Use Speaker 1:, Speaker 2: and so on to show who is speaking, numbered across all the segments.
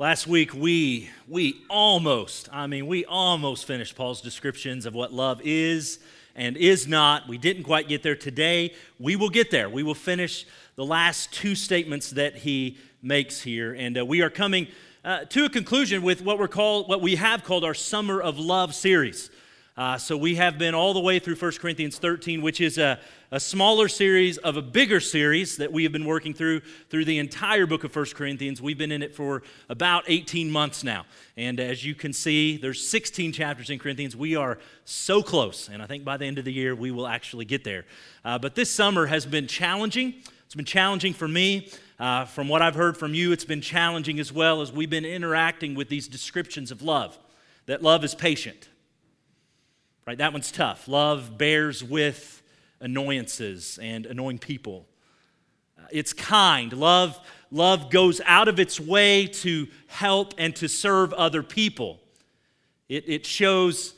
Speaker 1: Last week we we almost, I mean, we almost finished Paul's descriptions of what love is and is not. We didn't quite get there today. We will get there. We will finish the last two statements that he makes here, and uh, we are coming uh, to a conclusion with what we're called, what we have called our Summer of Love series. Uh, so we have been all the way through 1 Corinthians 13, which is a, a smaller series of a bigger series that we have been working through through the entire book of 1 Corinthians. We've been in it for about 18 months now. And as you can see, there's 16 chapters in Corinthians. We are so close, and I think by the end of the year we will actually get there. Uh, but this summer has been challenging. It's been challenging for me. Uh, from what I've heard from you, it's been challenging as well as we've been interacting with these descriptions of love. That love is patient, Right? That one's tough. Love bears with annoyances and annoying people. Uh, it's kind. Love, love goes out of its way to help and to serve other people. It, it shows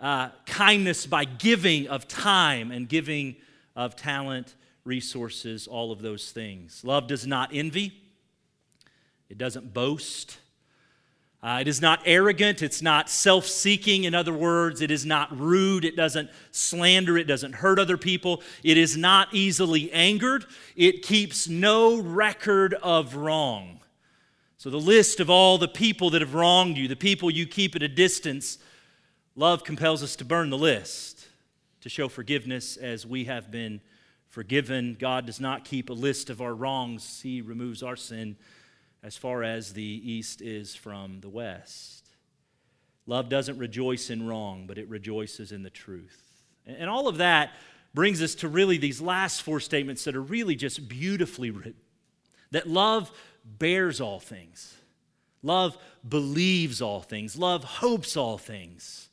Speaker 1: uh, kindness by giving of time and giving of talent, resources, all of those things. Love does not envy, it doesn't boast, uh, it is not arrogant. It's not self seeking. In other words, it is not rude. It doesn't slander. It doesn't hurt other people. It is not easily angered. It keeps no record of wrong. So, the list of all the people that have wronged you, the people you keep at a distance, love compels us to burn the list, to show forgiveness as we have been forgiven. God does not keep a list of our wrongs, He removes our sin as far as the east is from the west. Love doesn't rejoice in wrong, but it rejoices in the truth. And all of that brings us to really these last four statements that are really just beautifully written. That love bears all things, love believes all things, love hopes all things,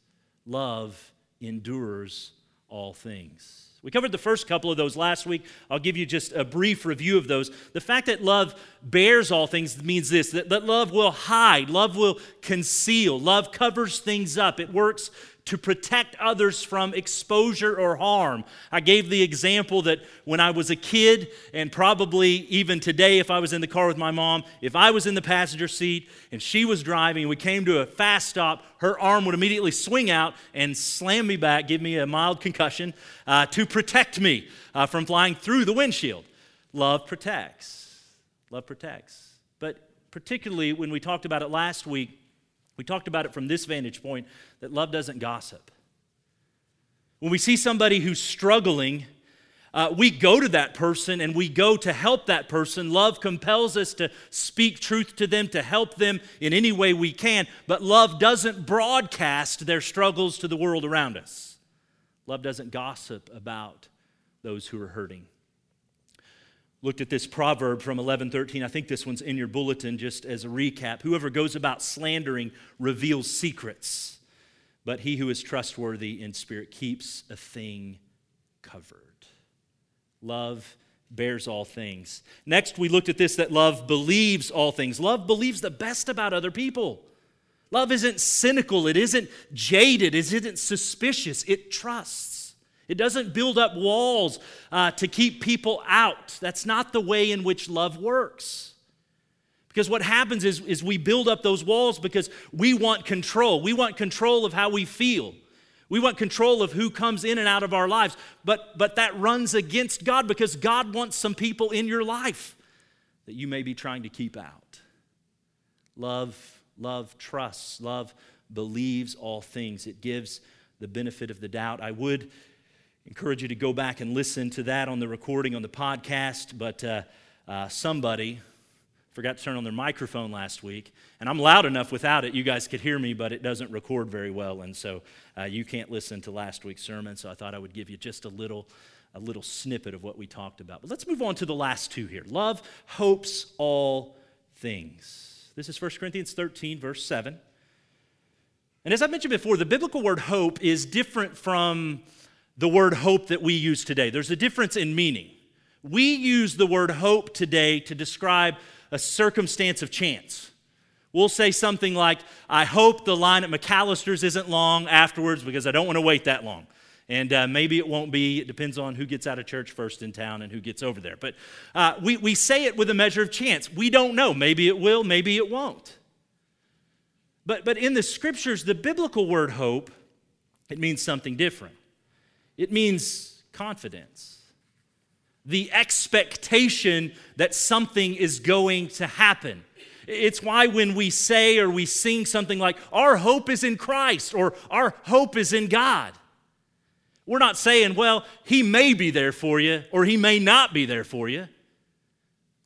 Speaker 1: love endures all things. We covered the first couple of those last week. I'll give you just a brief review of those. The fact that love bears all things means this that, that love will hide, love will conceal, love covers things up. It works to protect others from exposure or harm. I gave the example that when I was a kid, and probably even today, if I was in the car with my mom, if I was in the passenger seat and she was driving and we came to a fast stop, her arm would immediately swing out and slam me back, give me a mild concussion uh, to protect me uh, from flying through the windshield. Love protects. Love protects. But particularly when we talked about it last week, we talked about it from this vantage point that love doesn't gossip. When we see somebody who's struggling, uh, we go to that person and we go to help that person. Love compels us to speak truth to them, to help them in any way we can, but love doesn't broadcast their struggles to the world around us. Love doesn't gossip about those who are hurting looked at this proverb from 1113 i think this one's in your bulletin just as a recap. Whoever goes about slandering reveals secrets but he who is trustworthy in spirit keeps a thing covered. Love bears all things. Next we looked at this that love believes all things. Love believes the best about other people. Love isn't cynical. It isn't jaded. It isn't suspicious. It trusts it doesn't build up walls uh, to keep people out. That's not the way in which love works. Because what happens is, is we build up those walls because we want control. We want control of how we feel. We want control of who comes in and out of our lives. But, but that runs against God because God wants some people in your life that you may be trying to keep out. Love, love trusts, love believes all things. It gives the benefit of the doubt. I would encourage you to go back and listen to that on the recording on the podcast. But uh, uh, somebody forgot to turn on their microphone last week, and I'm loud enough without it. You guys could hear me, but it doesn't record very well, and so uh, you can't listen to last week's sermon. So I thought I would give you just a little. A little snippet of what we talked about. But let's move on to the last two here. Love hopes all things. This is 1 Corinthians 13, verse 7. And as I mentioned before, the biblical word hope is different from the word hope that we use today. There's a difference in meaning. We use the word hope today to describe a circumstance of chance. We'll say something like, I hope the line at McAlister's isn't long afterwards because I don't want to wait that long. And uh, maybe it won't be. It depends on who gets out of church first in town and who gets over there. But uh, we, we say it with a measure of chance. We don't know. Maybe it will, maybe it won't. But, but in the scriptures, the biblical word hope, it means something different. It means confidence, the expectation that something is going to happen. It's why when we say or we sing something like, our hope is in Christ or our hope is in God, we're not saying, well, he may be there for you or he may not be there for you.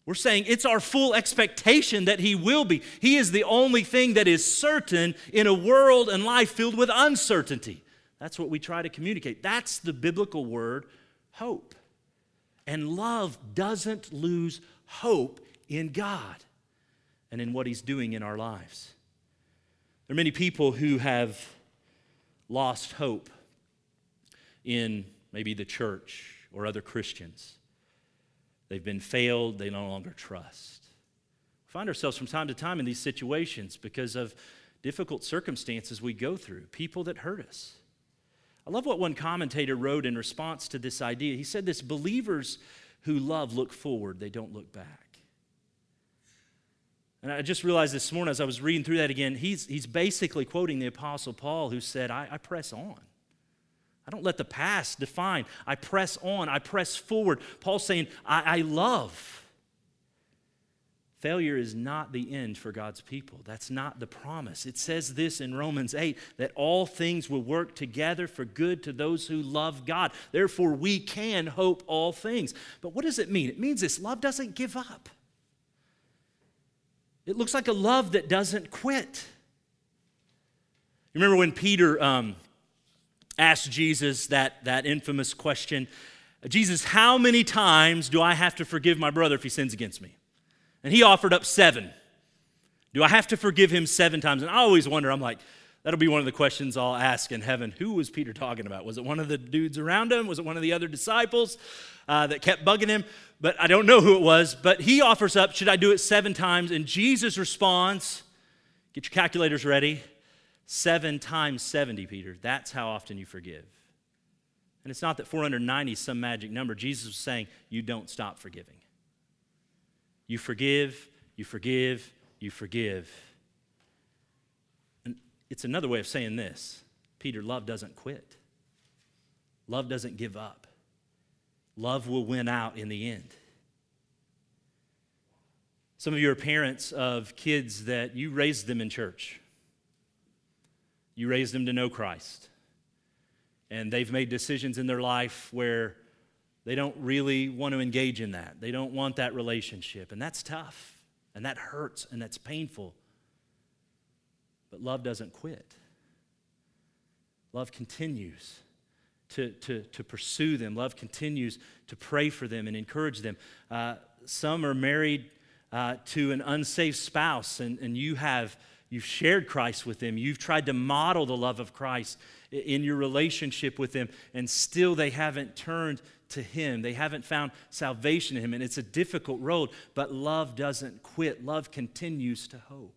Speaker 1: We're saying it's our full expectation that He will be. He is the only thing that is certain in a world and life filled with uncertainty. That's what we try to communicate. That's the biblical word, hope. And love doesn't lose hope in God and in what He's doing in our lives. There are many people who have lost hope in maybe the church or other Christians. They've been failed, they no longer trust. We find ourselves from time to time in these situations because of difficult circumstances we go through, people that hurt us. I love what one commentator wrote in response to this idea. He said this believers who love look forward, they don't look back. And I just realized this morning as I was reading through that again, he's, he's basically quoting the Apostle Paul who said, I, I press on. I don't let the past define. I press on. I press forward. Paul's saying, I, I love. Failure is not the end for God's people. That's not the promise. It says this in Romans 8 that all things will work together for good to those who love God. Therefore, we can hope all things. But what does it mean? It means this love doesn't give up, it looks like a love that doesn't quit. You remember when Peter. Um, asked Jesus that, that infamous question Jesus, how many times do I have to forgive my brother if he sins against me? And he offered up seven. Do I have to forgive him seven times? And I always wonder, I'm like, that'll be one of the questions I'll ask in heaven. Who was Peter talking about? Was it one of the dudes around him? Was it one of the other disciples uh, that kept bugging him? But I don't know who it was. But he offers up, should I do it seven times? And Jesus responds, get your calculators ready. Seven times 70, Peter. That's how often you forgive. And it's not that 490 is some magic number. Jesus was saying, you don't stop forgiving. You forgive, you forgive, you forgive. And it's another way of saying this Peter, love doesn't quit, love doesn't give up. Love will win out in the end. Some of you are parents of kids that you raised them in church. You raised them to know Christ. And they've made decisions in their life where they don't really want to engage in that. They don't want that relationship. And that's tough. And that hurts and that's painful. But love doesn't quit. Love continues to, to, to pursue them. Love continues to pray for them and encourage them. Uh, some are married uh, to an unsafe spouse, and, and you have You've shared Christ with them. You've tried to model the love of Christ in your relationship with them, and still they haven't turned to Him. They haven't found salvation in Him. And it's a difficult road, but love doesn't quit. Love continues to hope.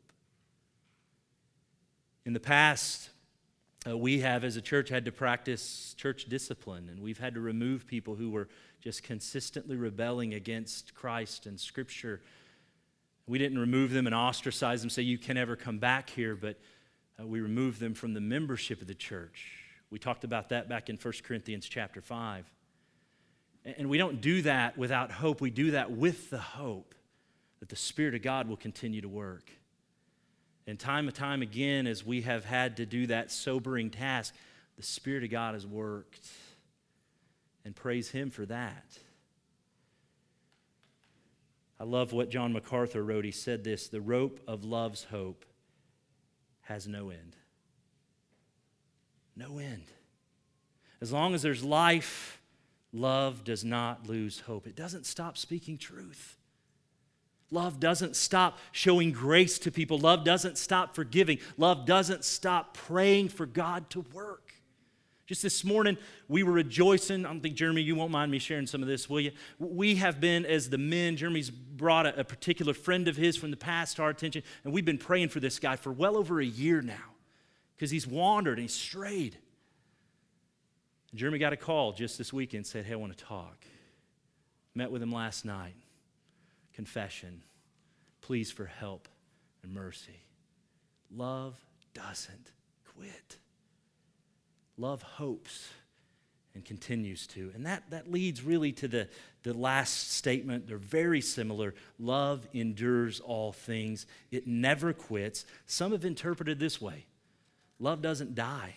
Speaker 1: In the past, uh, we have, as a church, had to practice church discipline, and we've had to remove people who were just consistently rebelling against Christ and Scripture we didn't remove them and ostracize them, say, you can never come back here, but uh, we removed them from the membership of the church. We talked about that back in 1 Corinthians chapter 5. And we don't do that without hope. We do that with the hope that the Spirit of God will continue to work. And time and time again, as we have had to do that sobering task, the Spirit of God has worked. And praise Him for that. I love what John MacArthur wrote. He said this The rope of love's hope has no end. No end. As long as there's life, love does not lose hope. It doesn't stop speaking truth. Love doesn't stop showing grace to people. Love doesn't stop forgiving. Love doesn't stop praying for God to work. Just this morning, we were rejoicing. I don't think, Jeremy, you won't mind me sharing some of this, will you? We have been, as the men, Jeremy's brought a, a particular friend of his from the past to our attention, and we've been praying for this guy for well over a year now because he's wandered and he's strayed. Jeremy got a call just this weekend, said, Hey, I want to talk. Met with him last night. Confession. Pleas for help and mercy. Love doesn't quit. Love hopes and continues to. And that, that leads really to the, the last statement. They're very similar. Love endures all things, it never quits. Some have interpreted this way love doesn't die.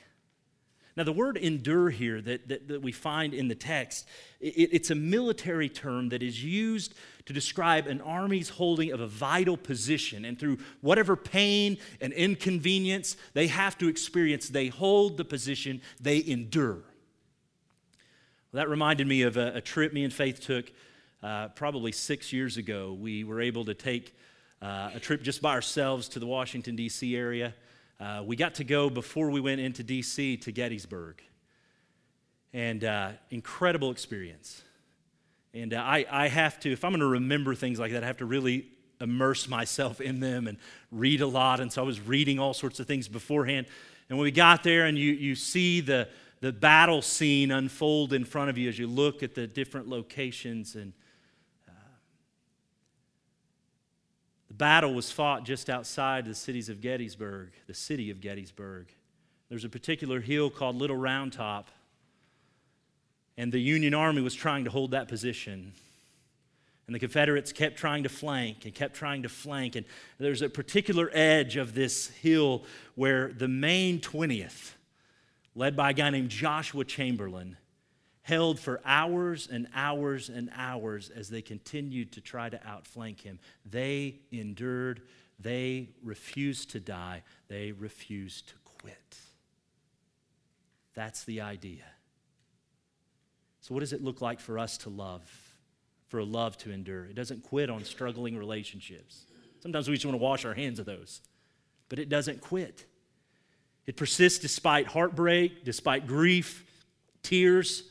Speaker 1: Now, the word endure here that, that, that we find in the text, it, it's a military term that is used to describe an army's holding of a vital position. And through whatever pain and inconvenience they have to experience, they hold the position, they endure. Well, that reminded me of a, a, trip me and Faith took uh, probably six years ago. We were able to take uh, a trip just by ourselves to the Washington, D.C. area. Uh, we got to go before we went into D.C. to Gettysburg. And uh, incredible experience. And uh, I, I have to, if I'm going to remember things like that, I have to really immerse myself in them and read a lot. And so I was reading all sorts of things beforehand. And when we got there and you, you see the, the battle scene unfold in front of you as you look at the different locations and battle was fought just outside the cities of Gettysburg, the city of Gettysburg. There's a particular hill called Little Round Top, and the Union Army was trying to hold that position. And the Confederates kept trying to flank and kept trying to flank. And there's a particular edge of this hill where the Maine 20th, led by a guy named Joshua Chamberlain, held for hours and hours and hours as they continued to try to outflank him. They endured, they refused to die, they refused to quit. That's the idea. So, what does it look like for us to love? For a love to endure? It doesn't quit on struggling relationships. Sometimes we just want to wash our hands of those, but it doesn't quit. It persists despite heartbreak, despite grief, tears,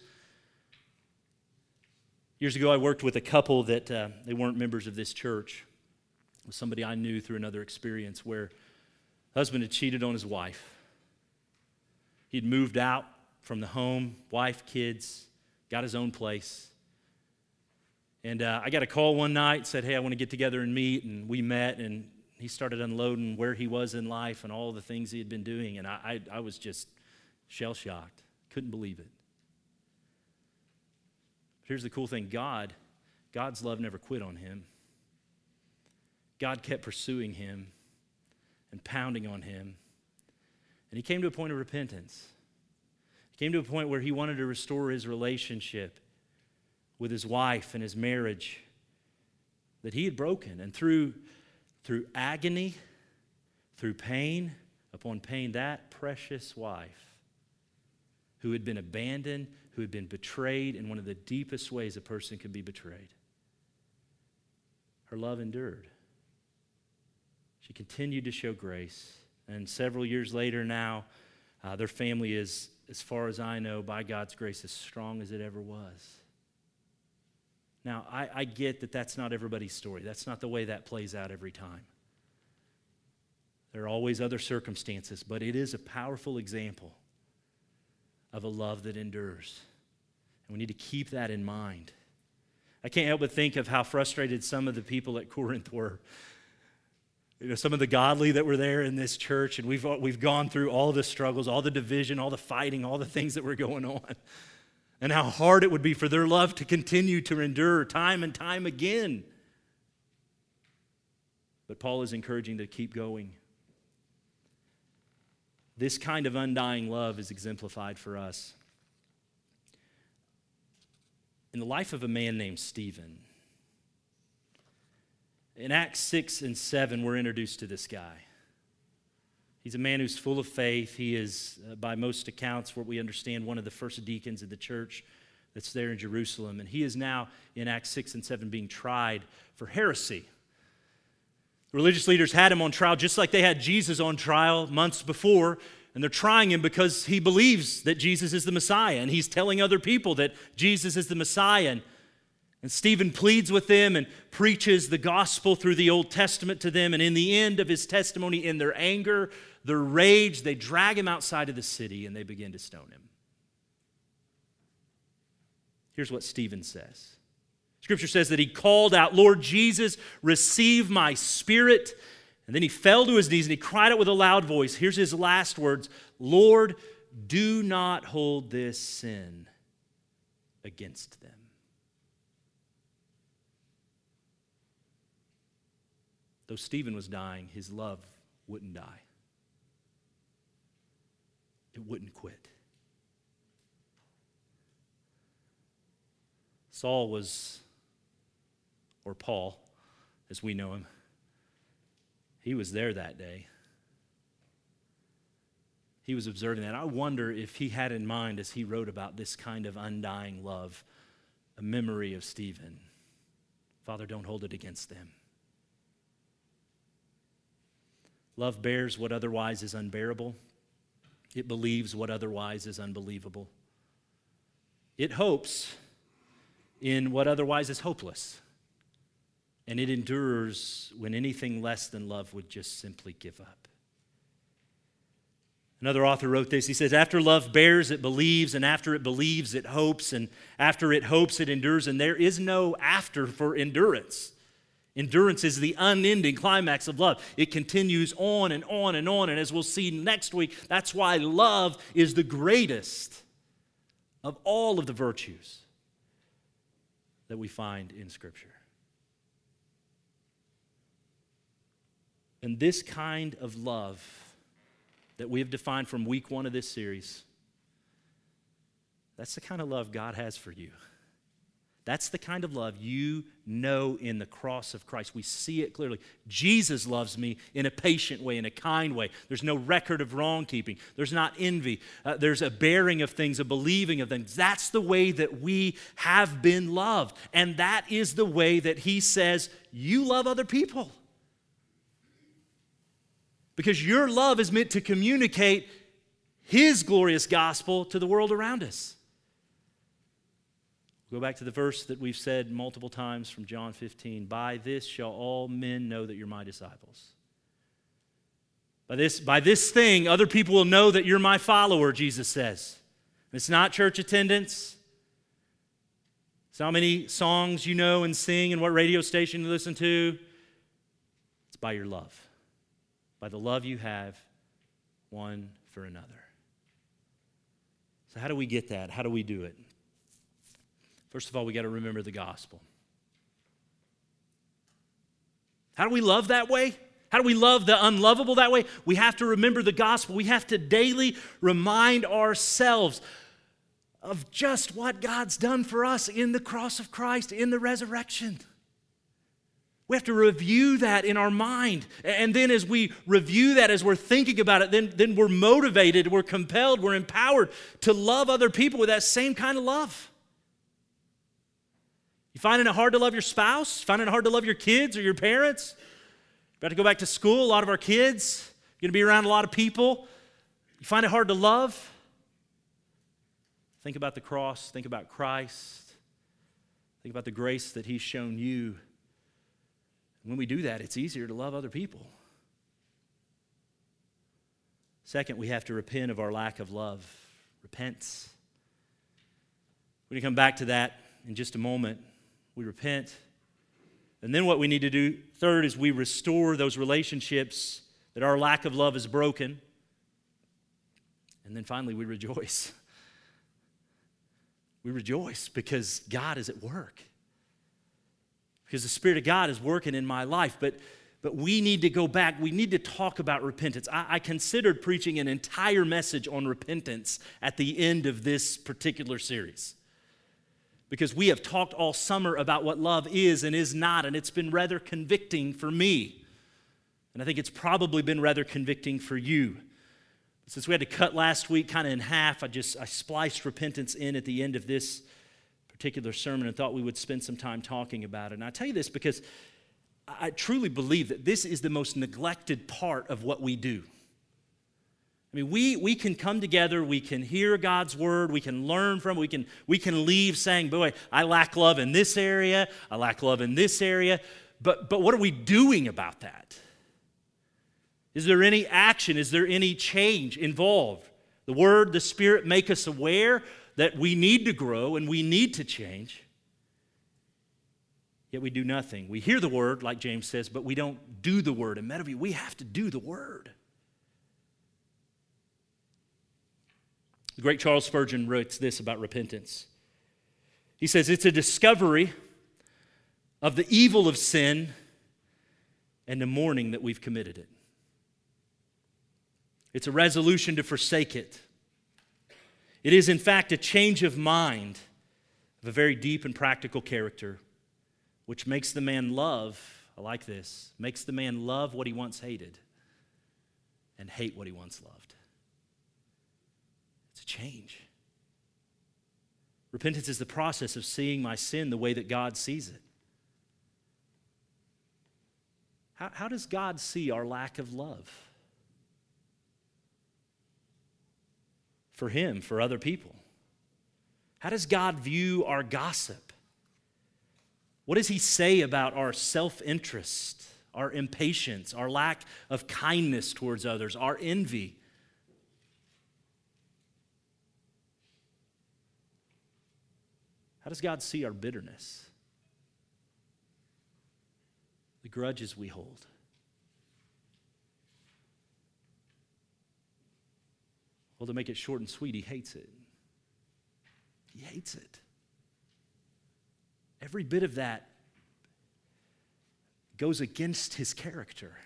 Speaker 1: Years ago, I worked with a couple that uh, they weren't members of this church. It was somebody I knew through another experience where husband had cheated on his wife. He'd moved out from the home, wife, kids, got his own place. And uh, I got a call one night, said, Hey, I want to get together and meet. And we met, and he started unloading where he was in life and all the things he had been doing. And I, I, I was just shell shocked, couldn't believe it. Here's the cool thing God, God's love never quit on him. God kept pursuing him and pounding on him. And he came to a point of repentance. He came to a point where he wanted to restore his relationship with his wife and his marriage that he had broken. And through, through agony, through pain upon pain, that precious wife who had been abandoned, who had been betrayed in one of the deepest ways a person can be betrayed. Her love endured. She continued to show grace. And several years later now, uh, their family is, as far as I know, by God's grace, as strong as it ever was. Now, I, I get that that's not everybody's story. That's not the way that plays out every time. There are always other circumstances, but it is a powerful example of a love that endures. And we need to keep that in mind. I can't help but think of how frustrated some of the people at Corinth were. You know, some of the godly that were there in this church, and we've, we've gone through all the struggles, all the division, all the fighting, all the things that were going on. And how hard it would be for their love to continue to endure time and time again. But Paul is encouraging to keep going. This kind of undying love is exemplified for us in the life of a man named Stephen. In Acts 6 and 7, we're introduced to this guy. He's a man who's full of faith. He is, uh, by most accounts, what we understand, one of the first deacons of the church that's there in Jerusalem. And he is now, in Acts 6 and 7, being tried for heresy. The religious leaders had him on trial just like they had Jesus on trial months before and they're trying him because he believes that Jesus is the Messiah. And he's telling other people that Jesus is the Messiah. And, and Stephen pleads with them and preaches the gospel through the Old Testament to them. And in the end of his testimony, in their anger, their rage, they drag him outside of the city and they begin to stone him. Here's what Stephen says Scripture says that he called out, Lord Jesus, receive my spirit. And then he fell to his knees and he cried out with a loud voice. Here's his last words Lord, do not hold this sin against them. Though Stephen was dying, his love wouldn't die, it wouldn't quit. Saul was, or Paul, as we know him, he was there that day. He was observing that. I wonder if he had in mind, as he wrote about this kind of undying love, a memory of Stephen. Father, don't hold it against them. Love bears what otherwise is unbearable. It believes what otherwise is unbelievable. It hopes in what otherwise is hopeless. And it endures when anything less than love would just simply give up. Another author wrote this. He says, After love bears, it believes, and after it believes, it hopes, and after it hopes, it endures, and there is no after for endurance. Endurance is the unending climax of love. It continues on and on and on, and as we'll see next week, that's why love is the greatest of all of the virtues that we find in Scripture. And this kind of love that we have defined from week one of this series, that's the kind of love God has for you. That's the kind of love you know in the cross of Christ. We see it clearly. Jesus loves me in a patient way, in a kind way. There's no record of wrong keeping, there's not envy, uh, there's a bearing of things, a believing of things. That's the way that we have been loved. And that is the way that He says you love other people. Because your love is meant to communicate His glorious gospel to the world around us. Go back to the verse that we've said multiple times from John 15 By this shall all men know that you're my disciples. By this, by this thing, other people will know that you're my follower, Jesus says. It's not church attendance. It's how many songs you know and sing and what radio station you listen to. It's by your love by the love you have one for another. So, how do we get that? How do we do it? First of all, we got to remember the gospel. How do we love that way? How do we love the unlovable that way? We have to remember the gospel. We have to daily remind ourselves of just what God's done for us in the cross of Christ, in the resurrection. We have to review that in our mind. And then, as we review that, as we're thinking about it, then, then we're motivated, we're compelled, we're empowered to love other people with that same kind of love. You finding it hard to love your spouse? Finding it hard to love your kids or your parents? About to go back to school, a lot of our kids, you're going to be around a lot of people. You find it hard to love? Think about the cross, think about Christ, think about the grace that He's shown you when we do that, it's easier to love other people. Second, we have to repent of our lack of love. Repent. We're going to come back to that in just a moment. We repent. And then what we need to do, third, is we restore those relationships that our lack of love has broken. And then finally, we rejoice. We rejoice because God is at work because the Spirit of God is working in my life. But, but we need to go back. We need to talk about repentance. I, I considered preaching an entire message on repentance at the end of this particular series because we have talked all summer about what love is and is not, and it's been rather convicting for me. And I think it's probably been rather convicting for you. Since we had to cut last week kind of in half, I just I spliced repentance in at the end of this particular sermon and thought we would spend some time talking about it. And I tell you this because I truly believe that this is the most neglected part of what we do. I mean, we, we can come together, we can hear God's word, we can learn from we can, we can leave saying, boy, I lack love in this area, I lack love in this area. But, but what are we doing about that? Is there any action? Is there any change involved? The Word, the Spirit make us aware that we need to grow and we need to change. yet we do nothing. We hear the word, like James says, but we don't do the word. And Meadowview, we have to do the word. The great Charles Spurgeon writes this about repentance. He says, It's a discovery of the evil of sin and the mourning that we've committed it. It's a resolution to forsake it. It is, in fact, a change of mind of a very deep and practical character, which makes the man love, I like this, makes the man love what he once hated and hate what he once loved. It's a change. Repentance is the process of seeing my sin the way that God sees it. How, how does God see our lack of love? For Him, for other people? How does God view our gossip? What does He say about our self interest, our impatience, our lack of kindness towards others, our envy? How does God see our bitterness? The grudges we hold? Well, to make it short and sweet, he hates it. He hates it. Every bit of that goes against his character.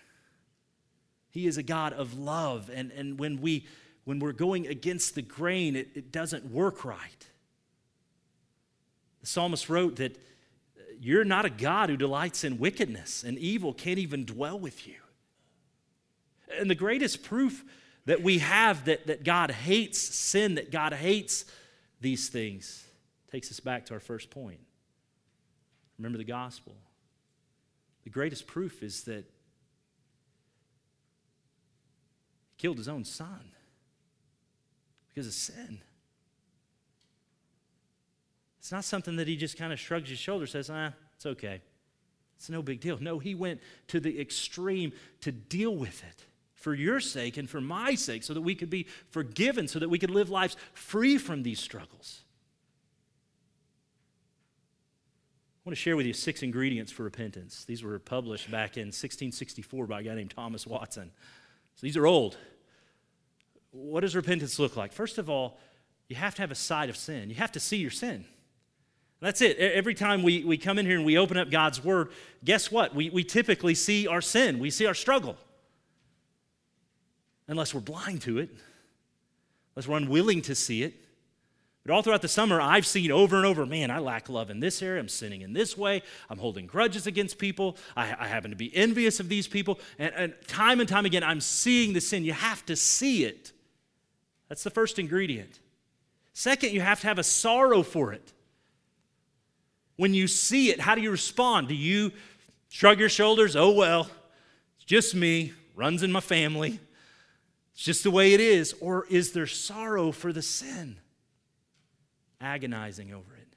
Speaker 1: He is a God of love, and, and when, we, when we're going against the grain, it, it doesn't work right. The psalmist wrote that uh, you're not a God who delights in wickedness, and evil can't even dwell with you. And the greatest proof that we have that, that God hates sin, that God hates these things, takes us back to our first point. Remember the gospel. The greatest proof is that he killed his own son because of sin. It's not something that he just kind of shrugs his shoulders, says, ah, it's okay. It's no big deal. No, he went to the extreme to deal with it for your sake and for my sake so that we could be forgiven, so that we could live lives free from these struggles. I want to share with you six ingredients for repentance. These were published back in 1664 by a guy named Thomas Watson. So these are old. What does repentance look like? First of all, you have to have a sight of sin. You have to see your sin. That's it. Every time we, we come in here and we open up God's Word, guess what? We, we typically see our sin, we see our struggle. Unless we're blind to it, unless we're unwilling to see it. But all throughout the summer, I've seen over and over man, I lack love in this area. I'm sinning in this way. I'm holding grudges against people. I, I happen to be envious of these people. And, and time and time again, I'm seeing the sin. You have to see it. That's the first ingredient. Second, you have to have a sorrow for it. When you see it, how do you respond? Do you shrug your shoulders? Oh, well, it's just me, runs in my family. It's just the way it is. Or is there sorrow for the sin? Agonizing over it.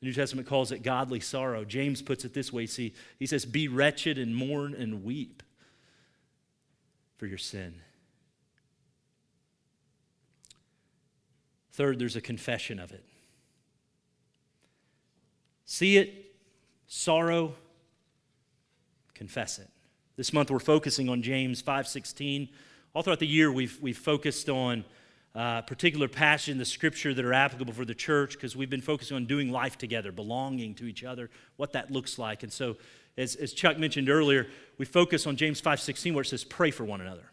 Speaker 1: The New Testament calls it godly sorrow. James puts it this way see, he says, Be wretched and mourn and weep for your sin. Third, there's a confession of it. See it, sorrow, confess it. This month we're focusing on James 5:16. All throughout the year we've, we've focused on uh, particular passages in the scripture that are applicable for the church because we've been focusing on doing life together, belonging to each other, what that looks like. And so, as, as Chuck mentioned earlier, we focus on James 5:16 where it says, "Pray for one another."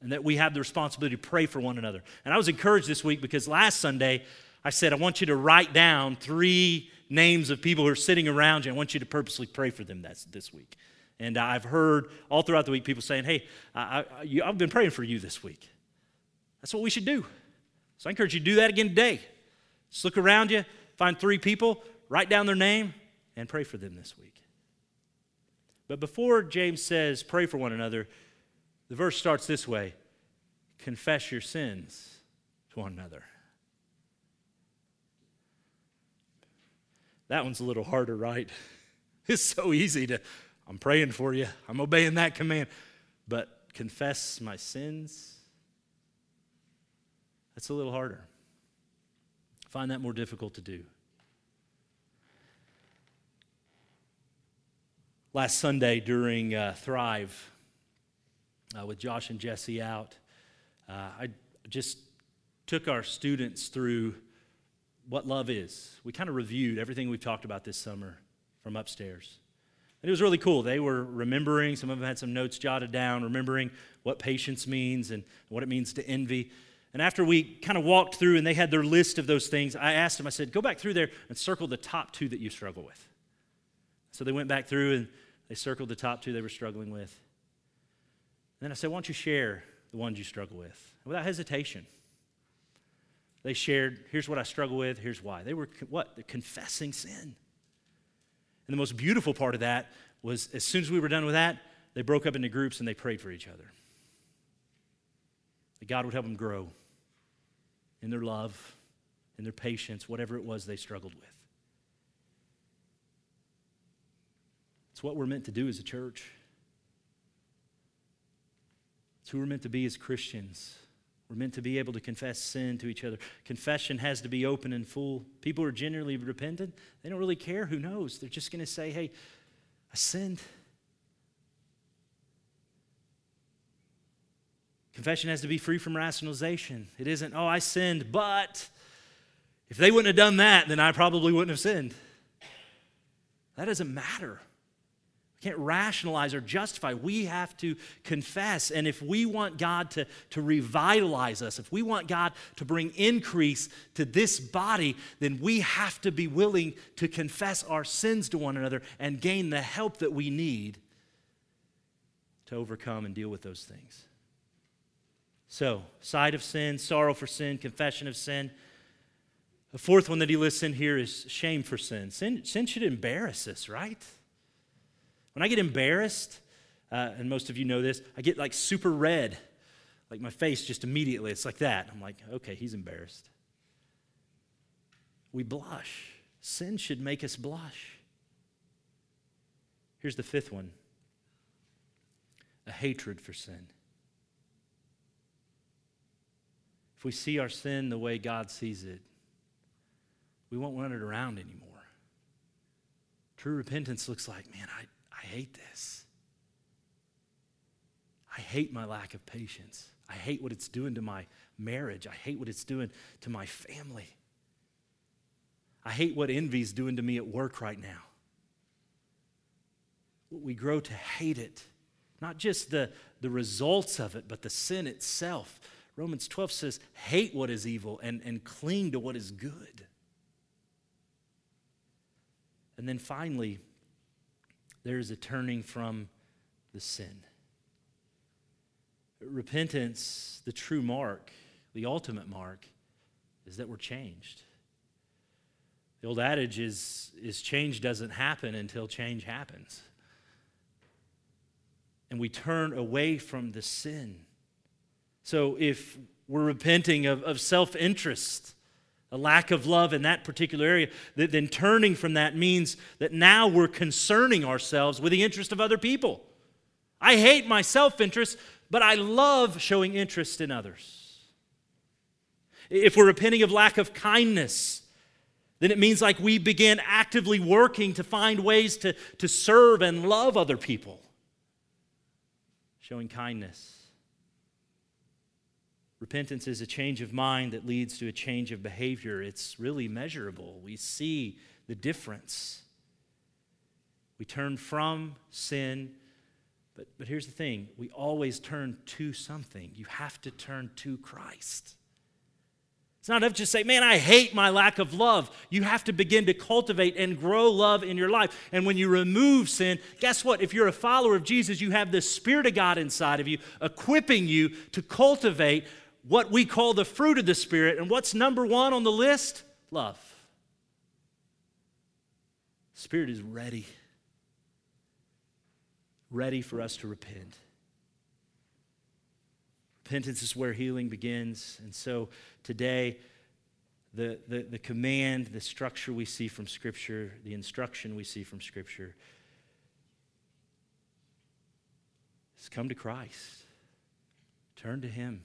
Speaker 1: And that we have the responsibility to pray for one another. And I was encouraged this week because last Sunday I said, I want you to write down three names of people who are sitting around you. I want you to purposely pray for them that's, this week. And I've heard all throughout the week people saying, Hey, I, have been praying for you this week. That's what we should do. So I encourage you to do that again today. Just look around you, find three people, write down their name, and pray for them this week. But before James says, Pray for one another, the verse starts this way Confess your sins to one another. That one's a little harder, right? It's so easy to, I'm praying for you, I'm obeying that command. But confess my sins, that's a little harder. I find that more difficult to do. last Sunday during uh, Thrive uh, with Josh and Jesse out, uh, I just took our students through what love is. We kind of reviewed everything we've talked about this summer from upstairs. And it was really cool. They were remembering, some of them had some notes jotted down, remembering what patience means and what it means to envy. And after we kind of walked through and they had their list of those things, I asked them, I said, go back through there and circle the top two that you struggle with. So they went back through and they circled the top two they were struggling with. And then I said, why don't you share the ones you struggle with? And Without hesitation. They shared, here's what I struggle with, here's why. They were what? They're confessing sin. And the most beautiful part of that was as soon as we were done with that, they broke up into groups and they prayed for each other. That God would help them grow in their love, in their patience, whatever it was they struggled with. It's what we're meant to do as a church. It's who we're meant to be as Christians. We're meant to be able to confess sin to each other. Confession has to be open and full. People are genuinely repentant. They don't really care who knows. They're just going to say, hey, I sinned. Confession has to be free from rationalization. It isn't, oh, I sinned, but if they wouldn't have done that, then I probably wouldn't have sinned. That doesn't matter. Can't rationalize or justify. We have to confess. And if we want God to, to revitalize us, if we want God to bring increase to this body, then we have to be willing to confess our sins to one another and gain the help that we need to overcome and deal with those things. So, sight of sin, sorrow for sin, confession of sin. The fourth one that he lists in here is shame for sin. Sin, sin should embarrass us, right? When I get embarrassed, uh, and most of you know this, I get like super red. Like my face just immediately, it's like that. I'm like, okay, he's embarrassed. We blush. Sin should make us blush. Here's the fifth one a hatred for sin. If we see our sin the way God sees it, we won't run it around anymore. True repentance looks like, man, I, hate this. I hate my lack of patience. I hate what it's doing to my marriage. I hate what it's doing to my family. I hate what envy's doing to me at work right now. We grow to hate it, not just the, the results of it, but the sin itself. Romans 12 says, hate what is evil and, and cling to what is good. And then finally, there is a turning from the sin. Repentance, the true mark, the ultimate mark, is that we're changed. The old adage is, is change doesn't happen until change happens. And we turn away from the sin so if we're repenting of, of self interest, a lack of love in that particular area, then turning from that means that now we're concerning ourselves with the interest of other people. I hate my self interest, but I love showing interest in others. If we're repenting of lack of kindness, then it means like we begin actively working to find ways to, to serve and love other people. Showing kindness. Repentance is a change of mind that leads to a change of behavior. It's really measurable. We see the difference. We turn from sin, but, but here's the thing we always turn to something. You have to turn to Christ. It's not enough to say, man, I hate my lack of love. You have to begin to cultivate and grow love in your life. And when you remove sin, guess what? If you're a follower of Jesus, you have the Spirit of God inside of you, equipping you to cultivate what we call the fruit of the Spirit. And what's number one on the list? Love. Spirit is ready, ready for us to repent. Repentance is where healing begins. And so today, the, the, the command, the structure we see from Scripture, the instruction we see from Scripture is come to Christ, turn to Him.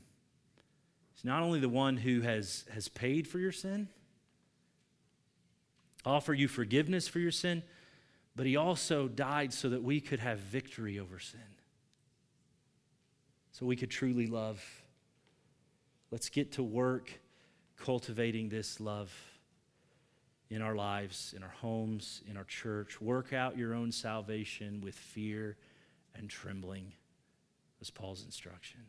Speaker 1: Not only the one who has, has paid for your sin, offer you forgiveness for your sin, but he also died so that we could have victory over sin, so we could truly love. Let's get to work cultivating this love in our lives, in our homes, in our church. Work out your own salvation with fear and trembling, was Paul's instruction.